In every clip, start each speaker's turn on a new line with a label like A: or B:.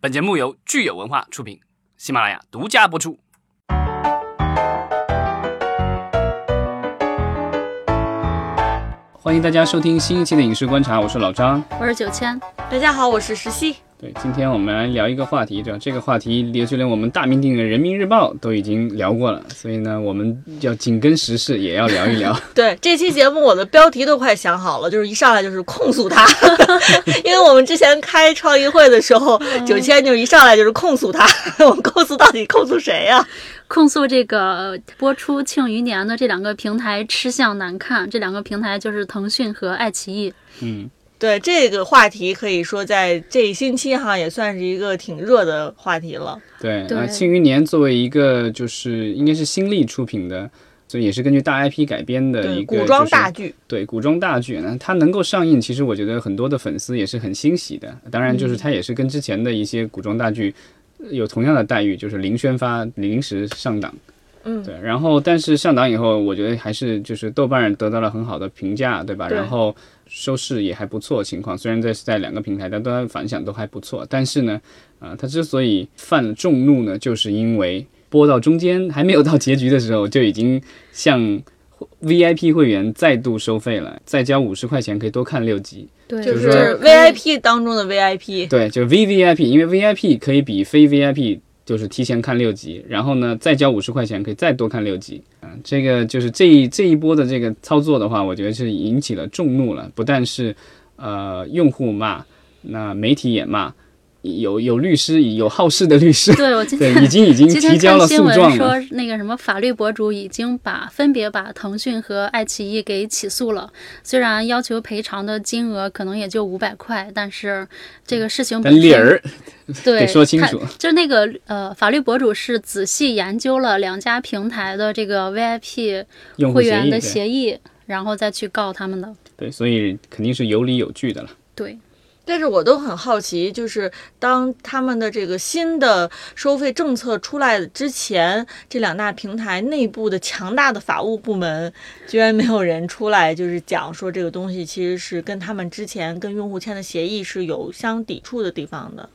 A: 本节目由聚友文化出品，喜马拉雅独家播出。欢迎大家收听新一期的影视观察，我是老张。
B: 我是九千，
C: 大家好，我是石溪。
A: 对，今天我们来聊一个话题，对吧这个话题就连我们大名鼎鼎的人民日报都已经聊过了，所以呢，我们要紧跟时事，也要聊一聊。
C: 对，这期节目我的标题都快想好了，就是一上来就是控诉他，因为我们之前开创意会的时候，九千就一上来就是控诉他，我们控诉到底控诉谁呀？
B: 控诉这个播出《庆余年》的这两个平台吃相难看，这两个平台就是腾讯和爱奇艺。
A: 嗯。
C: 对这个话题，可以说在这一星期哈，也算是一个挺热的话题了。
A: 对，那，《庆余年》作为一个就是应该是新力出品的，所以也是根据大 IP 改编的一个
C: 古装大剧。
A: 对，古装大剧呢，它能够上映，其实我觉得很多的粉丝也是很欣喜的。当然，就是它也是跟之前的一些古装大剧有同样的待遇，就是零宣发、临时上档。
C: 嗯，
A: 对。然后，但是上档以后，我觉得还是就是豆瓣得到了很好的评价，对吧？然后。收视也还不错，情况虽然在在两个平台，但都反响都还不错。但是呢，啊，他之所以犯了众怒呢，就是因为播到中间还没有到结局的时候，就已经向 VIP 会员再度收费了，再交五十块钱可以多看六集。
B: 对，
C: 就
A: 是
C: VIP 当中的 VIP。
A: 对，就是 VVIP，因为 VIP 可以比非 VIP。就是提前看六集，然后呢，再交五十块钱可以再多看六集。嗯，这个就是这一这一波的这个操作的话，我觉得是引起了众怒了。不但是呃用户骂，那媒体也骂。有有律师，有好事的律师，
B: 对我今天
A: 已经已经提交了诉状
B: 说那个什么法律博主已经把分别把腾讯和爱奇艺给起诉了。虽然要求赔偿的金额可能也就五百块，但是这个事情
A: 本理儿
B: 对
A: 说清楚，
B: 就那个呃法律博主是仔细研究了两家平台的这个 VIP 会员的协议，然后再去告他们的。
A: 对，所以肯定是有理有据的了。
B: 对。
C: 但是我都很好奇，就是当他们的这个新的收费政策出来之前，这两大平台内部的强大的法务部门居然没有人出来，就是讲说这个东西其实是跟他们之前跟用户签的协议是有相抵触的地方的。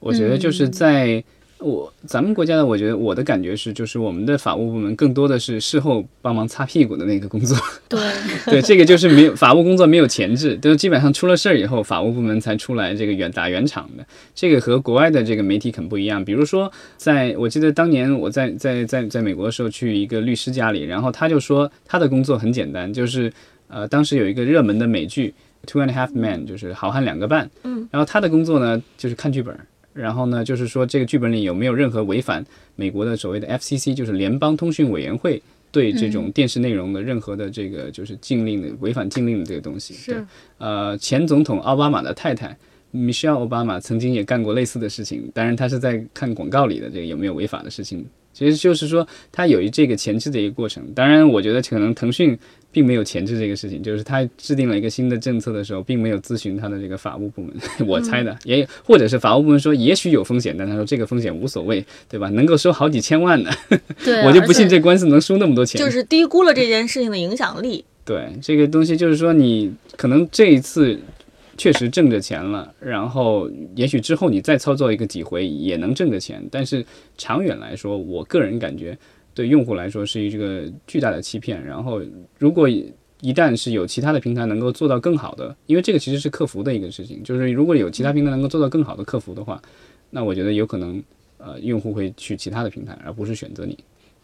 A: 我觉得就是在。我咱们国家的，我觉得我的感觉是，就是我们的法务部门更多的是事后帮忙擦屁股的那个工作。
B: 对
A: 对，这个就是没有法务工作没有前置，都基本上出了事儿以后，法务部门才出来这个圆打圆场的。这个和国外的这个媒体很不一样。比如说，在我记得当年我在在在在美国的时候，去一个律师家里，然后他就说他的工作很简单，就是呃，当时有一个热门的美剧《Two and a Half Men》，就是好汉两个半。
C: 嗯，
A: 然后他的工作呢，就是看剧本。然后呢，就是说这个剧本里有没有任何违反美国的所谓的 FCC，就是联邦通讯委员会对这种电视内容的任何的这个就是禁令的违反禁令的这个东西。
C: 是。
A: 呃，前总统奥巴马的太太 Michelle Obama 曾经也干过类似的事情，当然他是在看广告里的这个有没有违法的事情。其实就是说它有一这个前置的一个过程。当然，我觉得可能腾讯。并没有前置这个事情，就是它制定了一个新的政策的时候，并没有咨询它的这个法务部门。我猜的，也或者是法务部门说也许有风险，但他说这个风险无所谓，对吧？能够收好几千万呢，我就不信这官司能输那么多钱。
C: 就是低估了这件事情的影响力。
A: 对这个东西，就是说你可能这一次确实挣着钱了，然后也许之后你再操作一个几回也能挣着钱，但是长远来说，我个人感觉。对用户来说是一个巨大的欺骗。然后，如果一旦是有其他的平台能够做到更好的，因为这个其实是客服的一个事情，就是如果有其他平台能够做到更好的客服的话，那我觉得有可能，呃，用户会去其他的平台，而不是选择你。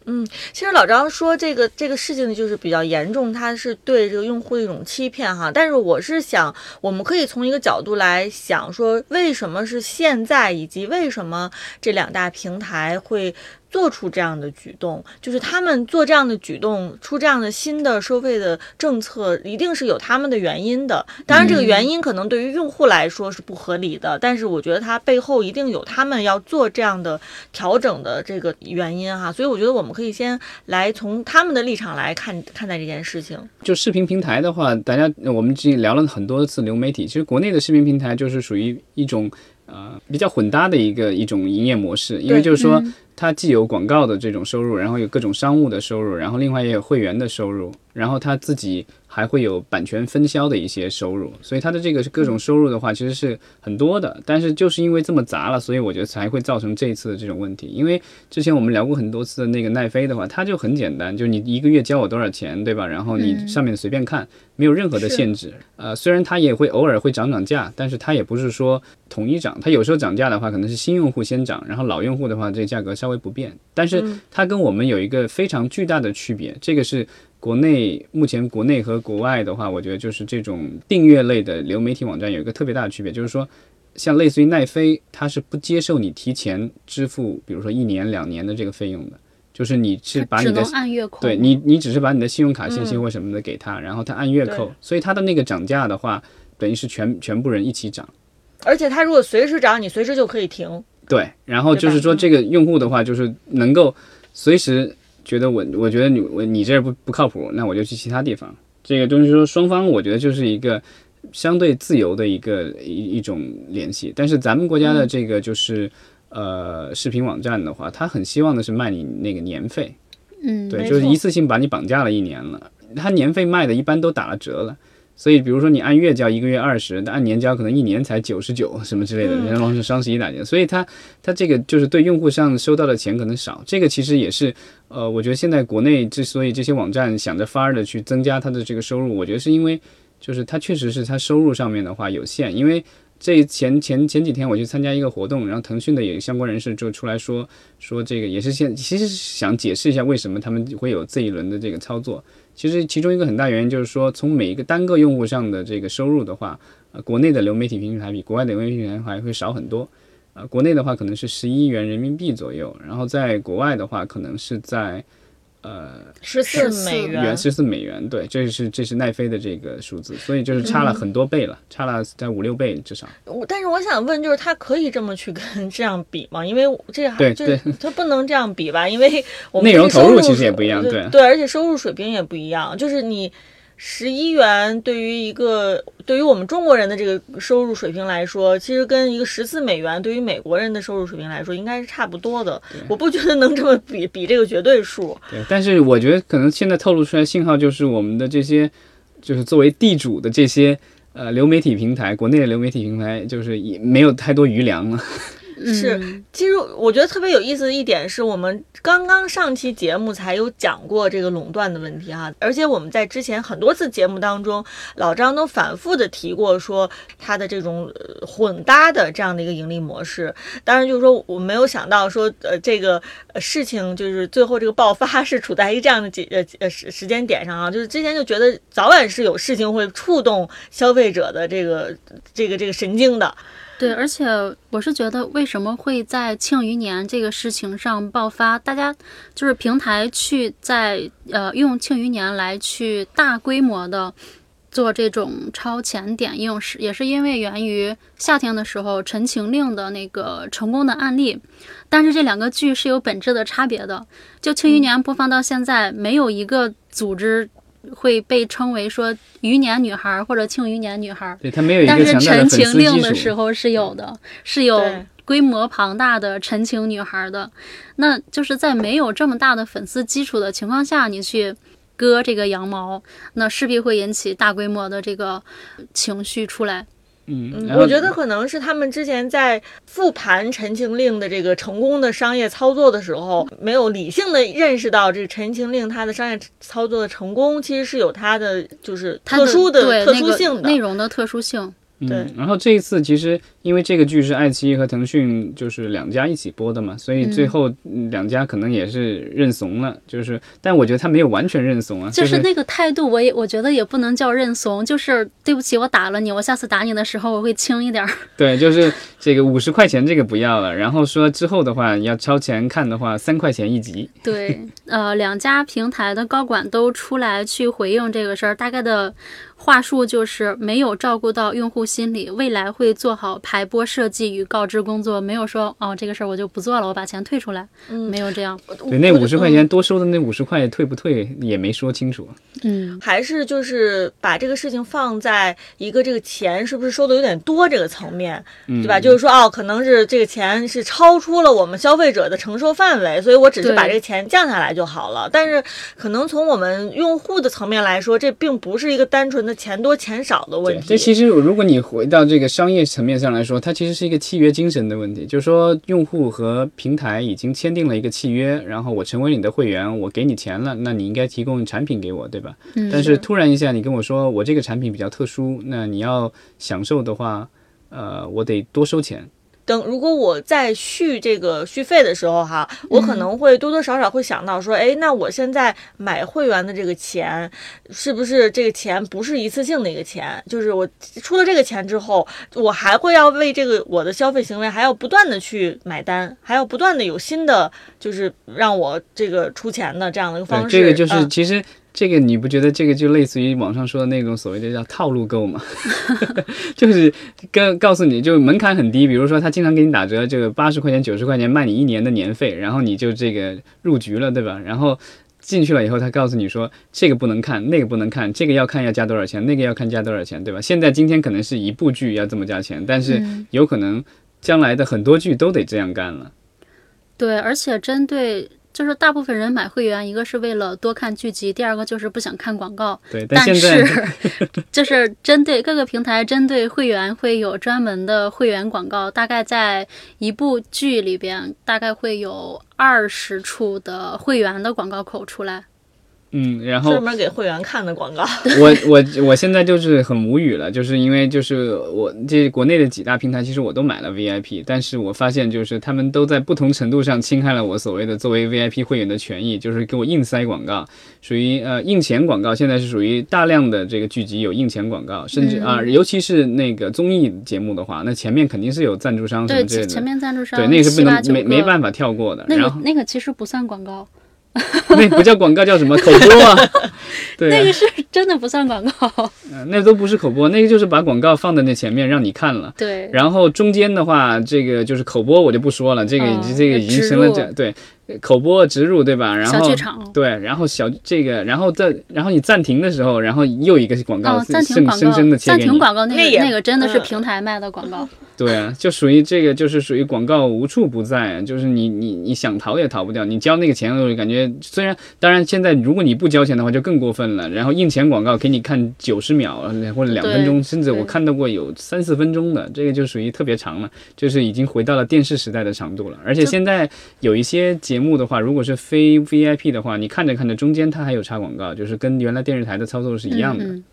C: 嗯，其实老张说这个这个事情呢，就是比较严重，它是对这个用户的一种欺骗哈。但是我是想，我们可以从一个角度来想，说为什么是现在，以及为什么这两大平台会。做出这样的举动，就是他们做这样的举动，出这样的新的收费的政策，一定是有他们的原因的。当然，这个原因可能对于用户来说是不合理的，但是我觉得它背后一定有他们要做这样的调整的这个原因哈。所以我觉得我们可以先来从他们的立场来看看待这件事情。
A: 就视频平台的话，大家我们之前聊了很多次流媒体，其实国内的视频平台就是属于一种呃比较混搭的一个一种营业模式，因为就是说。它既有广告的这种收入，然后有各种商务的收入，然后另外也有会员的收入，然后它自己还会有版权分销的一些收入，所以它的这个是各种收入的话，其实是很多的。但是就是因为这么杂了，所以我觉得才会造成这一次的这种问题。因为之前我们聊过很多次的那个奈飞的话，它就很简单，就是你一个月交我多少钱，对吧？然后你上面随便看，没有任何的限制。呃，虽然它也会偶尔会涨涨价，但是它也不是说统一涨。它有时候涨价的话，可能是新用户先涨，然后老用户的话，这个价格稍微不变。但是它跟我们有一个非常巨大的区别，这个是。国内目前国内和国外的话，我觉得就是这种订阅类的流媒体网站有一个特别大的区别，就是说，像类似于奈飞，它是不接受你提前支付，比如说一年两年的这个费用的，就是你是把你的
B: 按月扣，
A: 对你你只是把你的信用卡信息或什么的给他，然后他按月扣，所以他的那个涨价的话，等于是全全部人一起涨，
C: 而且他如果随时涨，你随时就可以停。
A: 对，然后就是说这个用户的话，就是能够随时。觉得我，我觉得你我你这儿不不靠谱，那我就去其他地方。这个东西说双方，我觉得就是一个相对自由的一个一一种联系。但是咱们国家的这个就是呃视频网站的话，他很希望的是卖你那个年费，
B: 嗯，
A: 对，就是一次性把你绑架了一年了。他年费卖的一般都打了折了。所以，比如说你按月交一个月二十，按年交可能一年才九十九什么之类的。人家是双十一打折，所以它它这个就是对用户上收到的钱可能少。这个其实也是，呃，我觉得现在国内之所以这些网站想着法儿的去增加它的这个收入，我觉得是因为就是它确实是它收入上面的话有限。因为这前前前几天我去参加一个活动，然后腾讯的也相关人士就出来说说这个也是现其实想解释一下为什么他们会有这一轮的这个操作。其实其中一个很大原因就是说，从每一个单个用户上的这个收入的话，呃，国内的流媒体平台比国外的流媒体平台还会少很多。呃，国内的话可能是十一元人民币左右，然后在国外的话可能是在。呃，
C: 十四美元，
A: 十四美元，对，这是这是奈飞的这个数字，所以就是差了很多倍了，差了在五六倍至少。
C: 我但是我想问，就是它可以这么去跟 这样比吗？因为这还
A: 对
C: 对，它不能这样比吧？因为我
A: 们内容投入其实也不一样，对
C: 对，而且收入水平也不一样，就是你。十一元对于一个对于我们中国人的这个收入水平来说，其实跟一个十四美元对于美国人的收入水平来说，应该是差不多的。我不觉得能这么比比这个绝对数。
A: 对，但是我觉得可能现在透露出来信号就是我们的这些，就是作为地主的这些呃流媒体平台，国内的流媒体平台就是也没有太多余粮了。
C: 是，其实我觉得特别有意思的一点是我们刚刚上期节目才有讲过这个垄断的问题哈，而且我们在之前很多次节目当中，老张都反复的提过说他的这种混搭的这样的一个盈利模式。当然就是说我没有想到说呃这个事情就是最后这个爆发 是处在一个这样的节呃呃时时间点上啊，就是之前就觉得早晚是有事情会触动消费者的这个这个这个神经的。
B: 对，而且我是觉得，为什么会在庆余年这个事情上爆发？大家就是平台去在呃用庆余年来去大规模的做这种超前点映，是也是因为源于夏天的时候《陈情令》的那个成功的案例。但是这两个剧是有本质的差别的。就庆余年播放到现在，没有一个组织。会被称为说余年女孩或者庆余年女孩，
A: 对她没有一个
B: 但是陈情令的时候是有的，是有规模庞大的陈情女孩的。那就是在没有这么大的粉丝基础的情况下，你去割这个羊毛，那势必会引起大规模的这个情绪出来。
A: 嗯，
C: 我觉得可能是他们之前在复盘《陈情令》的这个成功的商业操作的时候，没有理性的认识到这《陈情令》它的商业操作的成功，其实是有它的就是特殊
B: 的
C: 特殊性
B: 的内容的特殊性。
C: 对，
A: 然后这一次其实因为这个剧是爱奇艺和腾讯就是两家一起播的嘛，所以最后两家可能也是认怂了。就是，但我觉得他没有完全认怂啊。就是
B: 那个态度，我也我觉得也不能叫认怂，就是对不起，我打了你，我下次打你的时候我会轻一点。
A: 对，就是这个五十块钱这个不要了，然后说之后的话要超前看的话，三块钱一集。
B: 对，呃，两家平台的高管都出来去回应这个事儿，大概的。话术就是没有照顾到用户心理，未来会做好排播设计与告知工作，没有说哦这个事儿我就不做了，我把钱退出来，
C: 嗯
B: 没有这样。
A: 对，那五十块钱多收的那五十块退不退也没说清楚。
B: 嗯，
C: 还是就是把这个事情放在一个这个钱是不是收的有点多这个层面，对吧？就是说哦，可能是这个钱是超出了我们消费者的承受范围，所以我只是把这个钱降下来就好了。但是可能从我们用户的层面来说，这并不是一个单纯的钱多钱少的问，题。
A: 这其实如果你回到这个商业层面上来说，它其实是一个契约精神的问题，就是说用户和平台已经签订了一个契约，然后我成为你的会员，我给你钱了，那你应该提供产品给我，对吧？
B: 嗯
A: 但是突然一下你跟我说我这个产品比较特殊，那你要享受的话，呃，我得多收钱。
C: 等如果我在续这个续费的时候哈，我可能会多多少少会想到说，哎，那我现在买会员的这个钱，是不是这个钱不是一次性的一个钱？就是我出了这个钱之后，我还会要为这个我的消费行为还要不断的去买单，还要不断的有新的就是让我这个出钱的这样的一个方，式。
A: 这个就是、
C: 嗯
A: 其实这个你不觉得这个就类似于网上说的那种所谓的叫套路购吗？就是跟告诉你就门槛很低，比如说他经常给你打折，这个八十块钱、九十块钱卖你一年的年费，然后你就这个入局了，对吧？然后。进去了以后，他告诉你说这个不能看，那个不能看，这个要看要加多少钱，那个要看加多少钱，对吧？现在今天可能是一部剧要这么加钱，但是
B: 嗯
A: 有可能将来的很多剧都得这样干了。
B: 对，而且针对就是大部分人买会员，一个是为了多看剧集，第二个就是不想看广告。
A: 对，但
B: 但是，就是针对各个平台，针对会员会有专门的会员广告，大概在一部剧里边，大概会有二十处的会员的广告口出来。
A: 嗯，然后
C: 专门给会员看的广告。
A: 我我我现在就是很无语了，就是因为就是我这国内的几大平台，其实我都买了 VIP，但是我发现就是他们都在不同程度上侵害了我所谓的作为 VIP 会员的权益，就是给我硬塞广告，属于呃硬钱广告，现在是属于大量的这个剧集有硬钱广告，甚至啊、尤其是那个综艺节目的话，那前面肯定是有赞助商什
B: 对，
A: 么之类的，
B: 前前面赞助商
A: 对，那个是不能没没办法跳过的，
B: 那个
A: 然
B: 那个其实不算广告，
A: 那不叫广告，叫什么口播啊？对啊
B: 那个是真的不算广告。
A: 嗯那都不是口播，那个就是把广告放在那前面让你看了。
B: 对，
A: 然后中间的话，这个就是口播，我就不说了，这个已经、
B: 嗯
A: 这个已经成了这对口播植入对吧？然后
B: 小剧场
A: 对，然后小这个，然后再然后你暂停的时候，然后又一个广告
B: 哦，暂停
A: 生
B: 广告
A: 生生的，切
B: 暂
A: 给你，
B: 停广告那
C: 那
B: 个那个真的是
C: 嗯
B: 平台卖的广告。
A: 对啊，就属于这个就是属于广告无处不在，就是你你你想逃也逃不掉，你交那个钱，我就感觉虽然当然现在如果你不交钱的话就更过分了，然后印钱广告给你看九十秒或者两分钟，甚至我看到过有三四分钟的，这个就属于特别长了，就是已经回到了电视时代的长度了。而且现在有一些节目的话，如果是非 VIP 的话，你看着看着中间它还有插广告，就是跟原来电视台的操作是一样的。
B: 嗯嗯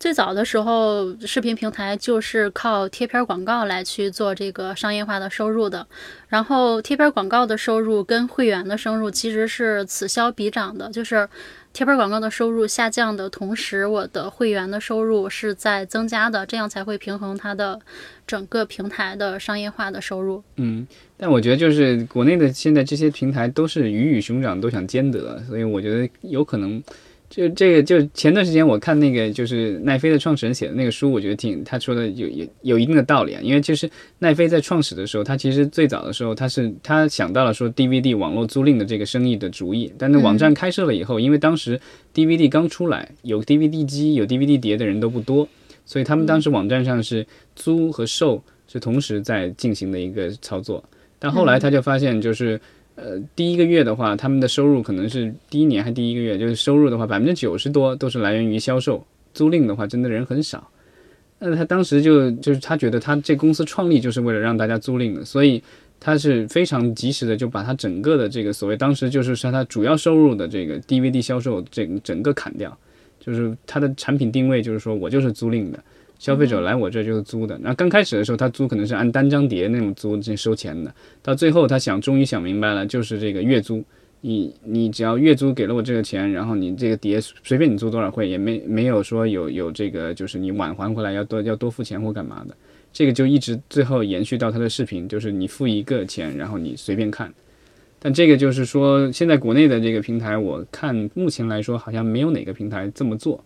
B: 最早的时候，视频平台就是靠贴片广告来去做这个商业化的收入的。然后贴片广告的收入跟会员的收入其实是此消彼长的，就是贴片广告的收入下降的同时，我的会员的收入是在增加的，这样才会平衡它的整个平台的商业化的收入。
A: 嗯，但我觉得就是国内的现在这些平台都是鱼与熊掌都想兼得，所以我觉得有可能。就这个，就前段时间我看那个就是奈飞的创始人写的那个书，我觉得挺他说的有有有一定的道理啊。因为就是奈飞在创始的时候，他其实最早的时候他是他想到了说 DVD 网络租赁的这个生意的主意，但那网站开设了以后，因为当时 DVD 刚出来，有 DVD 机有 DVD 碟的人都不多，所以他们当时网站上是租和售是同时在进行的一个操作。但后来他就发现，就是呃，第一个月的话，他们的收入可能是第一年还第一个月，就是收入的话，百分之九十多都是来源于销售，租赁的话，真的人很少。那他当时就就是他觉得他这公司创立就是为了让大家租赁的，所以他是非常及时的就把他整个的这个所谓当时就是说他主要收入的这个 DVD 销售这整个砍掉，就是他的产品定位就是说我就是租赁的。消费者来我这儿就是租的，那刚开始的时候，他租可能是按单张碟那种租，这收钱的。到最后，他想终于想明白了，就是这个月租，你你只要月租给了我这个钱，然后你这个碟随便你租多少会，也没没有说有有这个就是你晚还回来要多要多付钱或干嘛的。这个就一直最后延续到他的视频，就是你付一个钱，然后你随便看。但这个就是说，现在国内的这个平台，我看目前来说好像没有哪个平台这么做。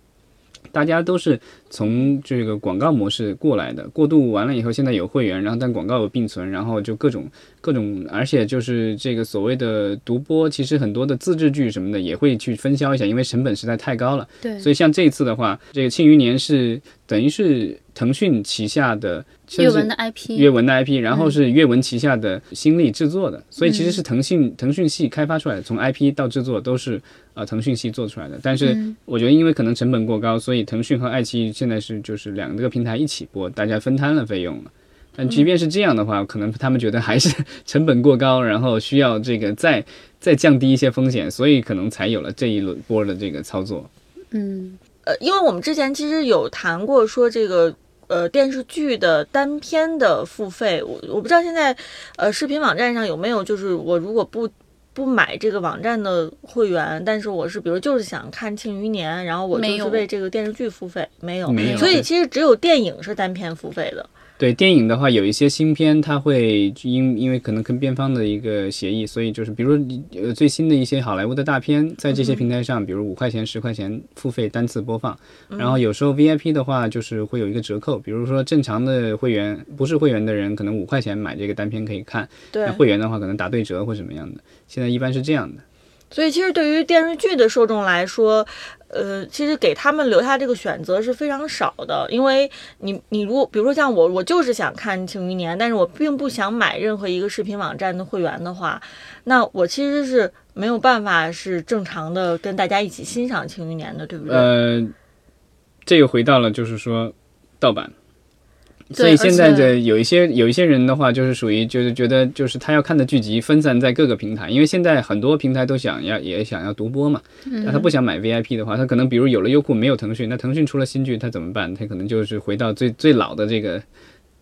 A: 大家都是从这个广告模式过来的，过渡完了以后，现在有会员，然后但广告有并存，然后就各种各种，而且就是这个所谓的独播，其实很多的自制剧什么的也会去分销一下，因为成本实在太高了。
B: 对，
A: 所以像这一次的话，这个《庆余年》是等于是腾讯旗下的
B: 阅文的 IP，
A: 阅文的 IP，然后是阅文旗下的新力制作的，所以其实是腾讯腾讯系开发出来的，从 IP 到制作都是呃腾讯系做出来的。但是
B: 嗯。
A: 我觉得因为可能成本过高，所以腾讯和爱奇艺现在是就是两个平台一起播，大家分摊了费用了。但即便是这样的话，可能他们觉得还是 成本过高，然后需要这个再再降低一些风险，所以可能才有了这一轮波的这个操作。
B: 嗯，
C: 呃，因为我们之前其实有谈过说这个呃电视剧的单片的付费，我我不知道现在呃视频网站上有没有，就是我如果不不买这个网站的会员，但是我是比如就是想看《庆余年》，然后我就是为这个电视剧付费，没有，
A: 没有。
C: 所以其实只有电影是单片付费的。
A: 对电影的话，有一些新片，它会因因为可能跟片方的一个协议，所以就是比如说你呃最新的一些好莱坞的大片，在这些平台上，比如五块钱、十块钱付费单次播放，然后有时候 VIP 的话就是会有一个折扣，比如说正常的会员不是会员的人，可能五块钱买这个单片可以看，
C: 对。
A: 那，会员的话可能打对折或什么样的，现在一般是这样的。
C: 所以其实对于电视剧的受众来说，呃，其实给他们留下这个选择是非常少的，因为你你如果比如说像我，我就是想看《庆余年》，但是我并不想买任何一个视频网站的会员的话，那我其实是没有办法是正常的跟大家一起欣赏《庆余年》的，对不对？
A: 呃，这又回到了就是说盗版。
B: 对
A: 所以现在的有一些有一些人的话，就是属于就是觉得就是他要看的剧集分散在各个平台，因为现在很多平台都想要也想要独播嘛，那他不想买 VIP 的话，他可能比如有了优酷没有腾讯，那腾讯出了新剧他怎么办？他可能就是回到最最老的这个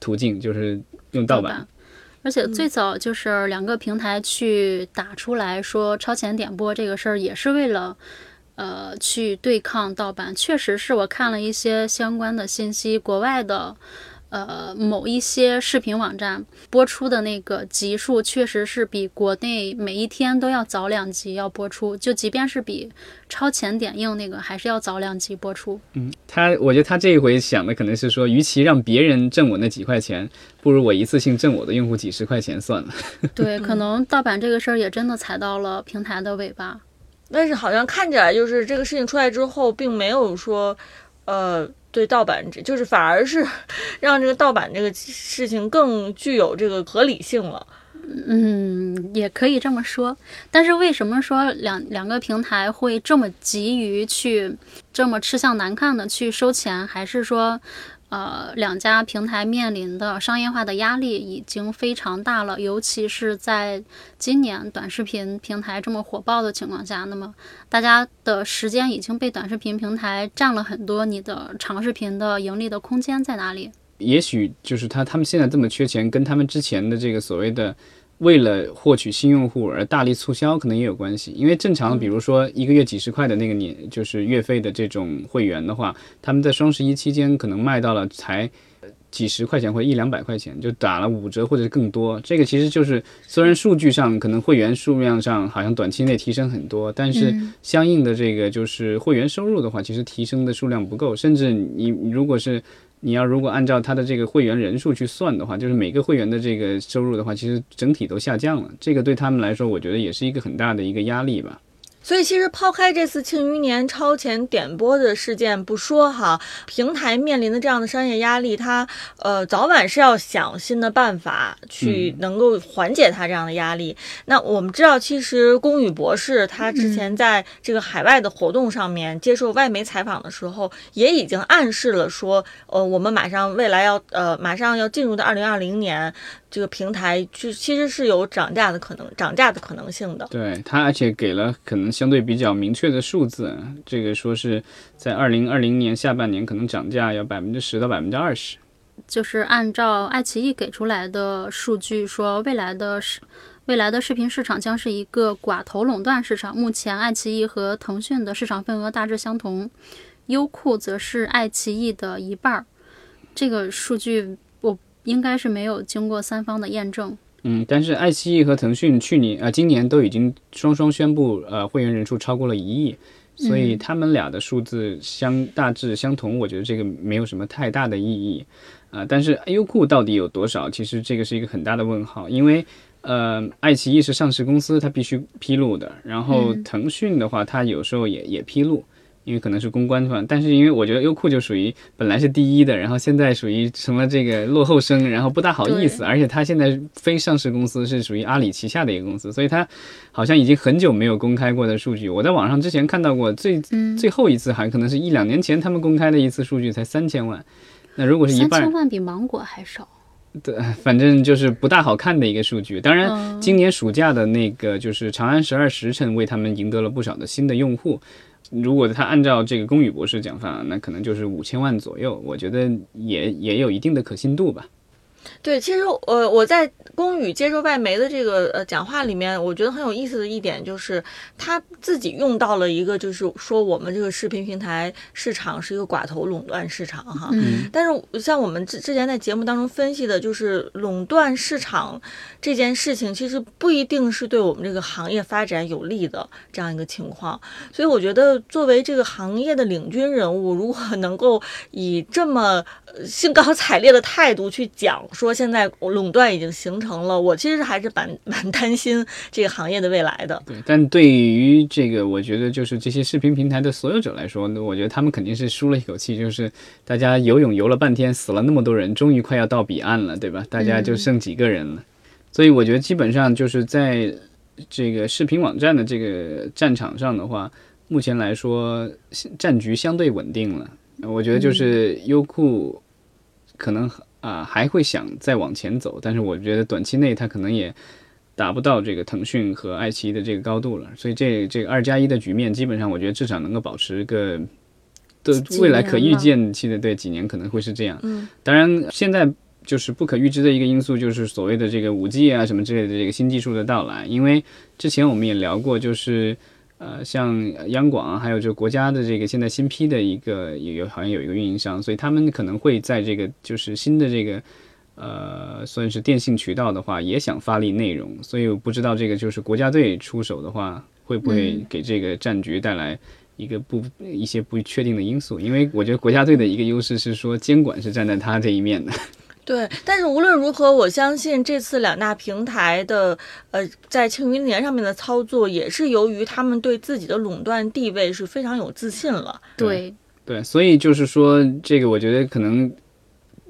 A: 途径，就是用盗版。
B: 而且最早就是两个平台去打出来说超前点播这个事儿，也是为了。呃，去对抗盗版，确实是我看了一些相关的信息，国外的，呃，某一些视频网站播出的那个集数，确实是比国内每一天都要早两集要播出，就即便是比超前点映那个，还是要早两集播出。
A: 嗯他我觉得他这一回想的可能是说，与其让别人挣我那几块钱，不如我一次性挣我的用户几十块钱算了。
B: 对，可能盗版这个事儿也真的踩到了平台的尾巴。
C: 但是好像看起来就是这个事情出来之后，并没有说，呃，对盗版，就是反而是 让这个盗版这个事情更具有这个合理性了。
B: 嗯，也可以这么说。但是为什么说两两个平台会这么急于去这么吃相难看的去收钱？还是说，呃，两家平台面临的商业化的压力已经非常大了？尤其是在今年短视频平台这么火爆的情况下，那么大家的时间已经被短视频平台占了很多，你的长视频的盈利的空间在哪里？
A: 也许就是他他们现在这么缺钱，跟他们之前的这个所谓的为了获取新用户而大力促销，可能也有关系。因为正常，比如说一个月几十块的那个年，就是月费的这种会员的话，他们在双十一期间可能卖到了才。几十块钱或者一两百块钱，就打了五折或者更多。这个其实就是虽然数据上可能会员数量上好像短期内提升很多，但是相应的这个就是会员收入的话，其实提升的数量不够。甚至你你如果是你要如果按照他的这个会员人数去算的话，就是每个会员的这个收入的话，其实整体都下降了。这个对他们来说，我觉得也是一个很大的一个压力吧。
C: 所以，其实抛开这次《庆余年》超前点播的事件不说哈，平台面临的这样的商业压力，它呃早晚是要想新的办法去能够缓解它这样的压力。那我们知道，其实龚宇博士他之前在这个海外的活动上面接受外媒采访的时候，也已经暗示了说，呃，我们马上未来要呃马上要进入到二零二零年。这个平台就其实是有涨价的可能，涨价的可能性的。
A: 对它，而且给了可能相对比较明确的数字，这个说是在二零二零年下半年可能涨价要百分之十到百分之二十。
B: 就是按照爱奇艺给出来的数据说，未来的视未来的视频市场将是一个寡头垄断市场。目前，爱奇艺和腾讯的市场份额大致相同，优酷则是爱奇艺的一半儿。这个数据我应该是没有经过三方的验证。
A: 嗯，但是爱奇艺和腾讯去年啊、呃，今年都已经双双宣布，呃，会员人数超过了一亿。所以他们俩的数字相大致相同，我觉得这个没有什么太大的意义啊。但是优酷到底有多少，其实这个是一个很大的问号，因为呃，爱奇艺是上市公司，它必须披露的，然后腾讯的话，它有时候也也披露。因为可能是公关方，但是因为我觉得优酷就属于本来是第一的，然后现在属于成了这个落后生，然后不大好意思，而且它现在非上市公司是属于阿里旗下的一个公司，所以它好像已经很久没有公开过的数据。我在网上之前看到过最最后一次，还可能是一两年前他们公开的一次数据才三千万，那如果是一半，
B: 三千万比芒果还少。
A: 对，反正就是不大好看的一个数据。当然，今年暑假的那个就是《长安十二时辰》为他们赢得了不少的新的用户。如果他按照这个龚宇博士讲法，那可能就是五千万左右，我觉得也也有一定的可信度吧。
C: 对，其实呃，我在龚宇接受外媒的这个呃讲话里面，我觉得很有意思的一点就是他自己用到了一个，就是说我们这个视频平台市场是一个寡头垄断市场哈。
B: 嗯。
C: 但是像我们之之前在节目当中分析的，就是垄断市场这件事情，其实不一定是对我们这个行业发展有利的这样一个情况。所以我觉得，作为这个行业的领军人物，如果能够以这么兴高采烈的态度去讲。说现在垄断已经形成了，我其实还是蛮 蛮担心这个行业的未来的。
A: 对，但对于这个，我觉得就是这些视频平台的所有者来说，那我觉得他们肯定是舒了一口气，就是大家游泳游了半天，死了那么多人，终于快要到彼岸了，对吧？大家就剩几个人了。所以我觉得基本上就是在这个视频网站的这个战场上的话，目前来说战局相对稳定了。我觉得就是优酷可能。啊，还会想再往前走，但是我觉得短期内它可能也达不到这个腾讯和爱奇艺的这个高度了。所以这这个二加一的局面，基本上我觉得至少能够保持个的未来可预见期的对几年可能会是这样。
C: 嗯，
A: 当然现在就是不可预知的一个因素，就是所谓的这个五 G 啊什么之类的这个新技术的到来。因为之前我们也聊过，就是。呃，像央广还有就国家的这个现在新批的一个也有好像有一个运营商，所以他们可能会在这个就是新的这个呃算是电信渠道的话，也想发力内容，所以我不知道这个就是国家队出手的话，会不会给这个战局带来一个不一些不确定的因素？因为我觉得国家队的一个优势是说监管是站在他这一面的。
C: 对，但是无论如何，我相信这次两大平台的呃，在庆余年上面的操作，也是由于他们对自己的垄断地位是非常有自信了。
B: 对
A: 对，所以就是说，这个我觉得可能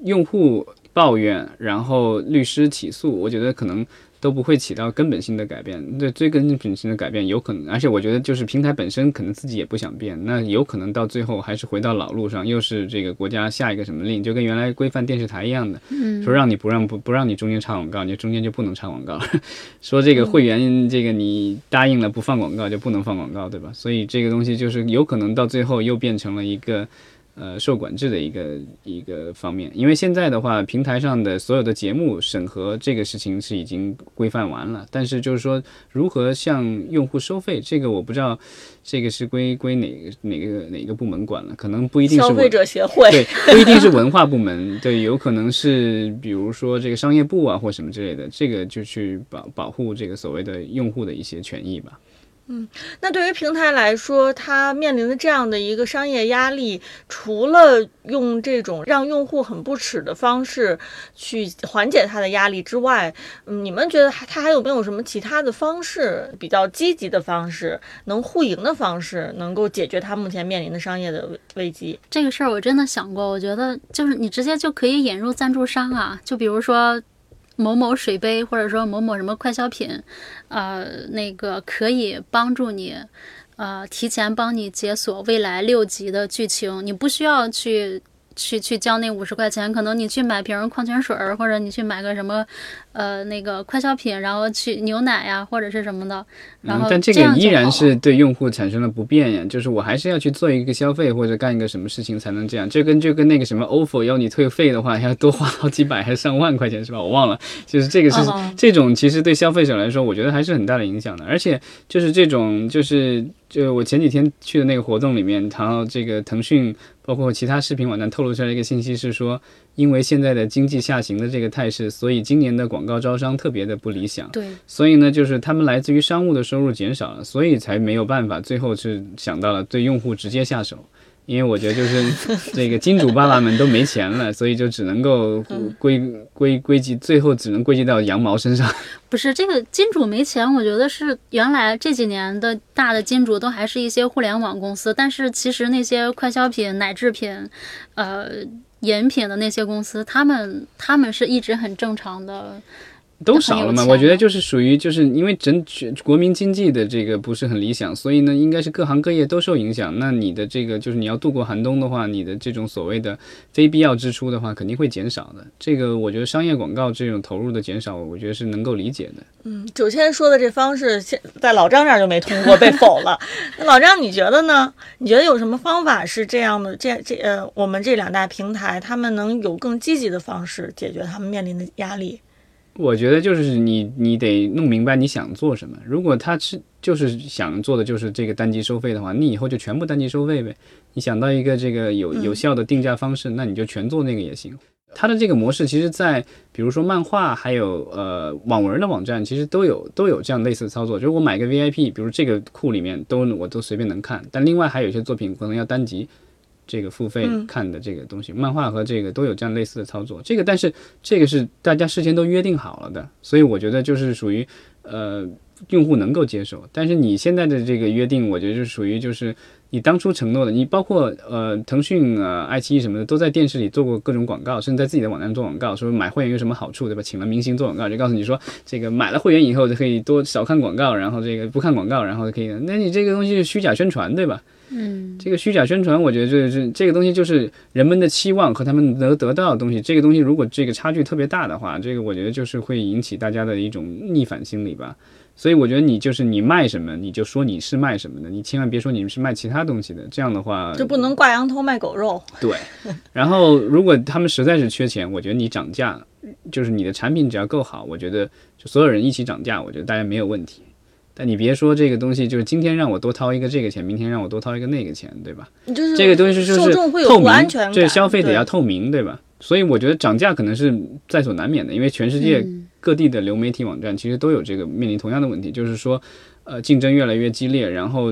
A: 用户抱怨，然后律师起诉，我觉得可能。都不会起到根本性的改变，对最根本性的改变有可能，而且我觉得就是平台本身可能自己也不想变，那有可能到最后还是回到老路上，又是这个国家下一个什么令，就跟原来规范电视台一样的，说让你不让不不让你中间插广告，你中间就不能插广告，说这个会员这个你答应了不放广告就不能放广告，对吧？所以这个东西就是有可能到最后又变成了一个。呃，受管制的一个一个方面，因为现在的话，平台上的所有的节目审核这个事情是已经规范完了，但是就是说如何向用户收费，这个我不知道，这个是归归哪个哪个哪个部门管了，可能不一定是
C: 消费者协会，
A: 对，不一定是文化部门，对，有可能是比如说这个商业部啊或什么之类的，这个就去保保护这个所谓的用户的一些权益吧。
C: 嗯，那对于平台来说，它面临的这样的一个商业压力，除了用这种让用户很不耻的方式去缓解它的压力之外，嗯，你们觉得它还有没有什么其他的方式，比较积极的方式，能互赢的方式，能够解决它目前面临的商业的危机？
B: 这个事儿我真的想过，我觉得就是你直接就可以引入赞助商啊，就比如说。某某水杯，或者说某某什么快消品，呃，那个可以帮助你，呃，提前帮你解锁未来六集的剧情，你不需要去。去去交那五十块钱，可能你去买瓶矿泉水儿，或者你去买个什么，呃，那个快消品，然后去牛奶呀，或者是什么的。然后，
A: 但这个依然是对用户产生了不便呀。就是我还是要去做一个消费或者干一个什么事情才能这样。这跟就跟那个什么 ofo 要你退费的话，要多花好几百还是上万块钱是吧？我忘了。就是这个是这种，其实对消费者来说，我觉得还是很大的影响的。而且就是这种，就是就我前几天去的那个活动里面，然后这个腾讯。包括其他视频网站透露出来一个信息是说，因为现在的经济下行的这个态势，所以今年的广告招商特别的不理想。
B: 对，
A: 所以呢，就是他们来自于商务的收入减少了，所以才没有办法，最后是想到了对用户直接下手。因为我觉得就是 这个金主爸爸们都没钱了，所以就只能够归归归集，最后只能归集到羊毛身上。
B: 不是这个金主没钱，我觉得是原来这几年的大的金主都还是一些互联网公司，但是其实那些快消品、奶制品，呃，饮品的那些公司，他们他们是一直很正常的。
A: 都少了嘛？我觉得就是属于，就是因为整全国民经济的这个不是很理想，所以呢，应该是各行各业都受影响。那你的这个就是你要度过寒冬的话，你的这种所谓的非必要支出的话，肯定会减少的。这个我觉得商业广告这种投入的减少，我觉得是能够理解的。
C: 嗯，九千说的这方式，现在老张这儿就没通过，被否了。那老张，你觉得呢？你觉得有什么方法是这样的？这这呃，我们这两大平台，他们能有更积极的方式解决他们面临的压力？
A: 我觉得就是你，你得弄明白你想做什么。如果他是就是想做的就是这个单机收费的话，你以后就全部单机收费呗。你想到一个这个有有效的定价方式，那你就全做那个也行。它的这个模式，其实，在比如说漫画还有呃网文的网站，其实都有都有这样类似的操作。就是我买个 VIP，比如这个库里面都我都随便能看，但另外还有一些作品可能要单集。这个付费看的这个东西，漫画和这个都有这样类似的操作。这个，但是这个是大家事先都约定好了的，所以我觉得就是属于呃用户能够接受。但是你现在的这个约定，我觉得就属于就是你当初承诺的。你包括呃腾讯啊、爱奇艺什么的，都在电视里做过各种广告，甚至在自己的网站做广告，说买会员有什么好处，对吧？请了明星做广告，就告诉你说这个买了会员以后就可以多少看广告，然后这个不看广告，然后可以。那你这个东西是虚假宣传，对吧？
B: 嗯，
A: 这个虚假宣传，我觉得就是这个东西，就是人们的期望和他们能得到的东西。这个东西如果这个差距特别大的话，这个我觉得就是会引起大家的一种逆反心理吧。所以我觉得你就是你卖什么，你就说你是卖什么的，你千万别说你们是卖其他东西的。这样的话
C: 就不能挂羊头卖狗肉。
A: 对。然后如果他们实在是缺钱，我觉得你涨价，就是你的产品只要够好，我觉得就所有人一起涨价，我觉得大家没有问题。但你别说这个东西，就是今天让我多掏一个这个钱，明天让我多掏一个那个钱，对吧？
C: 就是
A: 这个东西就是透明，这消费得要透明，
C: 对
A: 吧？所以我觉得涨价可能是在所难免的，因为全世界各地的流媒体网站其实都有这个面临同样的问题，就是说，呃，竞争越来越激烈，然后，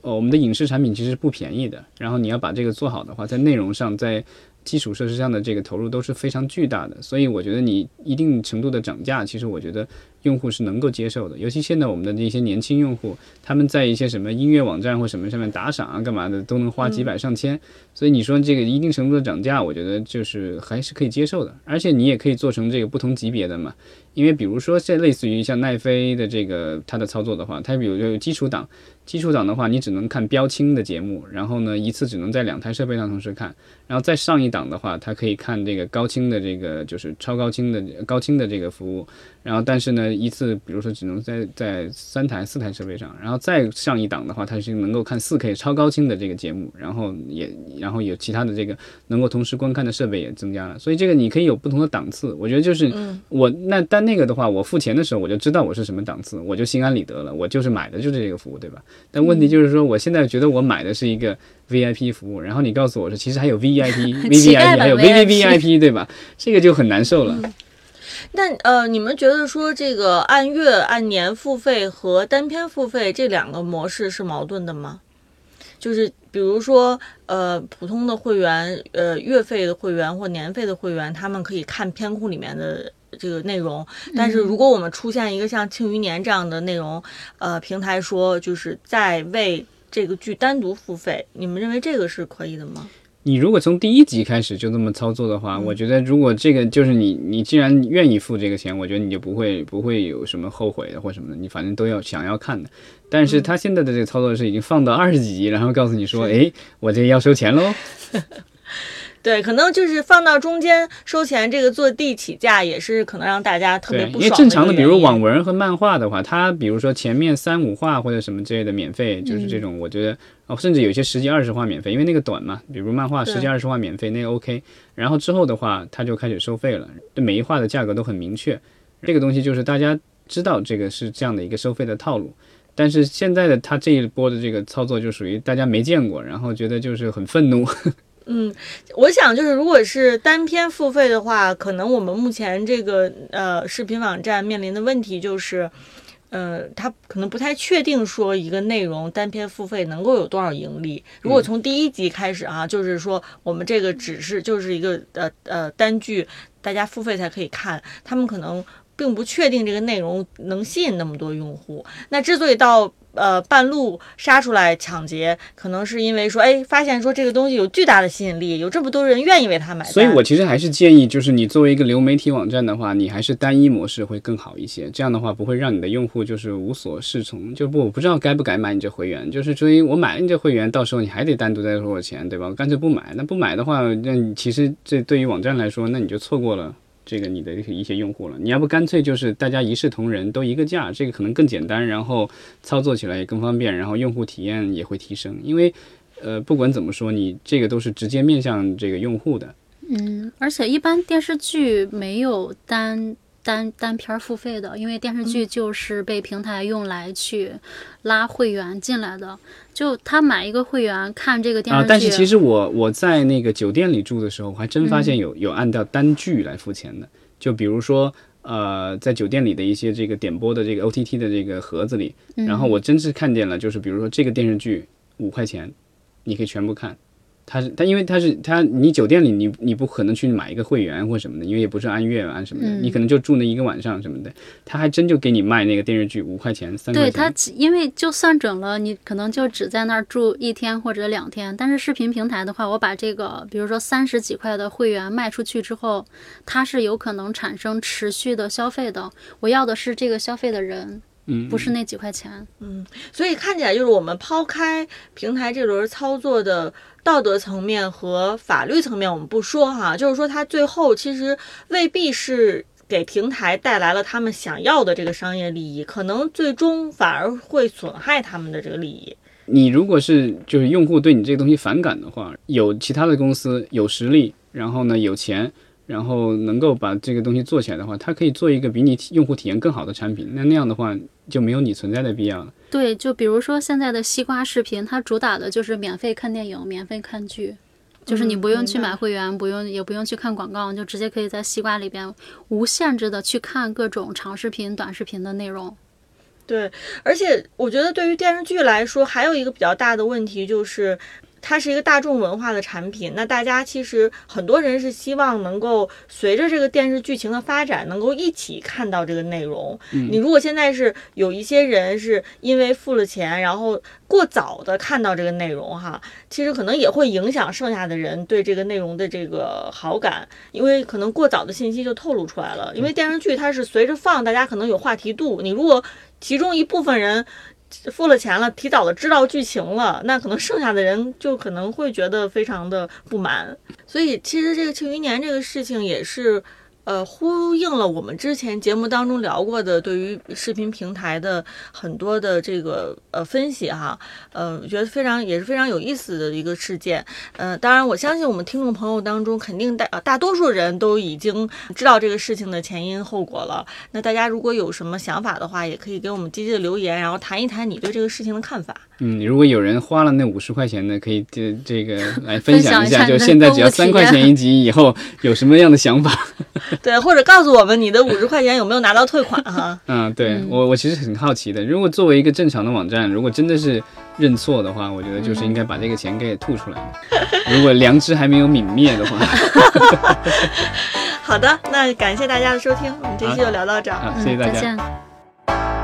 A: 呃，我们的影视产品其实不便宜的，然后你要把这个做好的话，在内容上，在基础设施上的这个投入都是非常巨大的，所以我觉得你一定程度的涨价，其实我觉得。用户是能够接受的，尤其现在我们的那些年轻用户，他们在一些什么音乐网站或什么上面打赏啊、干嘛的，都能花几百上千。所以你说这个一定程度的涨价，我觉得就是还是可以接受的。而且你也可以做成这个不同级别的嘛，因为比如说这类似于像奈飞的这个它的操作的话，它比如有基础档，基础档的话你只能看标清的节目，然后呢一次只能在两台设备上同时看，然后再上一档的话，它可以看这个高清的这个就是超高清的高清的这个服务。然后，但是呢，一次比如说只能在在三台、四台设备上，然后再上一档的话，它是能够看四 K 超高清的这个节目，然后也然后有其他的这个能够同时观看的设备也增加了，所以这个你可以有不同的档次。我觉得就是我那但那个的话，我付钱的时候我就知道我是什么档次，我就心安理得了，我就是买的就是这个服务，对吧？但问题就是说，我现在觉得我买的是一个 VIP 服务，然后你告诉我说其实还有 VIP、VVIP 还有 VVVIP，对吧？这个就很难受了。
C: 那呃，你们觉得说这个按月、按年付费和单篇付费这两个模式是矛盾的吗？就是比如说呃，普通的会员，呃，月费的会员或年费的会员，他们可以看片库里面的这个内容。但是如果我们出现一个像《庆余年》这样的内容，呃，平台说就是在为这个剧单独付费，你们认为这个是可以的吗？
A: 你如果从第一集开始就这么操作的话，我觉得如果这个就是你，你既然愿意付这个钱，我觉得你就不会不会有什么后悔的或什么的，你反正都要想要看的。但是他现在的这个操作是已经放到二十几集，然后告诉你说，哎，我这要收钱喽。
C: 对，可能就是放到中间收钱，这个坐地起价也是可能让大家特别不爽。
A: 因为正常
C: 的，
A: 比如网文和漫画的话，它比如说前面三五话或者什么之类的免费，就是这种，我觉得哦，甚至有些十几二十话免费，因为那个短嘛，比如漫画十几二十话免费，那个 OK。然后之后的话，它就开始收费了，对每一话的价格都很明确。这个东西就是大家知道这个是这样的一个收费的套路，但是现在的它这一波的这个操作就属于大家没见过，然后觉得就是很愤怒。
C: 嗯，我想就是，如果是单篇付费的话，可能我们目前这个呃视频网站面临的问题就是，呃，它可能不太确定说一个内容单篇付费能够有多少盈利。如果从第一集开始啊，就是说我们这个只是就是一个呃呃单剧，大家付费才可以看，他们可能并不确定这个内容能吸引那么多用户。那之所以到呃半路杀出来抢劫，可能是因为说，哎，发现说这个东西有巨大的吸引力，有这么多人愿意为它买单。
A: 所以我其实还是建议，就是你作为一个流媒体网站的话，你还是单一模式会更好一些。这样的话不会让你的用户就是无所适从，就不我不知道该不该买你这会员，就是所以我买了你这会员，到时候你还得单独再收我钱，对吧？干脆不买。那不买的话，那你其实这对于网站来说，那你就错过了。这个你的一些用户了，你要不干脆就是大家一视同仁，都一个价，这个可能更简单，然后操作起来也更方便，然后用户体验也会提升。因为，呃，不管怎么说，你这个都是直接面向这个用户的。
B: 嗯，而且一般电视剧没有单单单片儿付费的，因为电视剧就是被平台用来去拉会员进来的。就他买一个会员看这个电视
A: 啊，
B: 剧，
A: 但是其实我我在那个酒店里住的时候，我还真发现有有按照单剧来付钱的，就比如说。呃，在酒店里的一些这个点播的这个 OTT 的这个盒子里，然后我真是看见了，就是比如说这个电视剧五块钱，你可以全部看。它是它，因为它是它，你酒店里你你不可能去买一个会员或什么的，因为也不是按月啊什么的，你可能就住那一个晚上什么的，他还真就给你卖那个电视剧五块钱三块
B: 对
A: 钱。
B: 他，因为就算准了，你可能就只在那儿住一天或者两天。但是视频平台的话，我把这个比如说三十几块的会员卖出去之后，它是有可能产生持续的消费的。我要的是这个消费的人，
A: 嗯，
B: 不是那几块钱。
C: 嗯所以看起来就是我们抛开平台这轮操作的道德层面和法律层面，我们不说哈，就是说它最后其实未必是给平台带来了他们想要的这个商业利益，可能最终反而会损害他们的这个利益。
A: 你如果是就是用户对你这个东西反感的话，有其他的公司有实力，然后呢有钱，然后能够把这个东西做起来的话，它可以做一个比你体用户体验更好的产品。那那样的话就没有你存在的必要了。
B: 对，就比如说现在的西瓜视频，它主打的就是免费看电影、免费看剧，就是你
C: 嗯
B: 不用去买会员，不用也不用去看广告，就直接可以在西瓜里边无限制的去看各种长视频、短视频的内容。
C: 对，而且我觉得对于电视剧来说，还有一个比较大的问题就是。它是一个大众文化的产品，那大家其实很多人是希望能够随着这个电视剧情的发展，能够一起看到这个内容。你如果现在是有一些人是因为付了钱，然后过早的看到这个内容哈，其实可能也会影响剩下的人对这个内容的这个好感，因为可能过早的信息就透露出来了。因为电视剧它是随着放，大家可能有话题度，你如果其中一部分人付了钱了，提早的知道剧情了，那可能剩下的人就可能会觉得非常的不满。所以其实这个《庆余年》这个事情也是。呃，呼应了我们之前节目当中聊过的对于视频平台的很多的这个呃分析哈，呃，我觉得非常也是非常有意思的一个事件。呃，当然我相信我们听众朋友当中肯定大呃大多数人都已经知道这个事情的前因后果了。那大家如果有什么想法的话，也可以给我们积极的留言，然后谈一谈你对这个事情的看法。
A: 嗯，如果有人花了那五十块钱的，可以这这个来 分
B: 分
A: 享一下，就现在只要三块钱一集，以后有什么样的想法？
C: 对，或者告诉我们你的五十块钱有没有拿到退款哈。
A: 嗯，对我我其实很好奇的，如果作为一个正常的网站，如果真的是认错的话，我觉得就是应该把这个钱给吐出来的。如果良知还没有泯灭的话，
C: 好的，那感谢大家的收听，我们这期就聊到这儿。
A: 好，谢谢大家。
B: 嗯再见。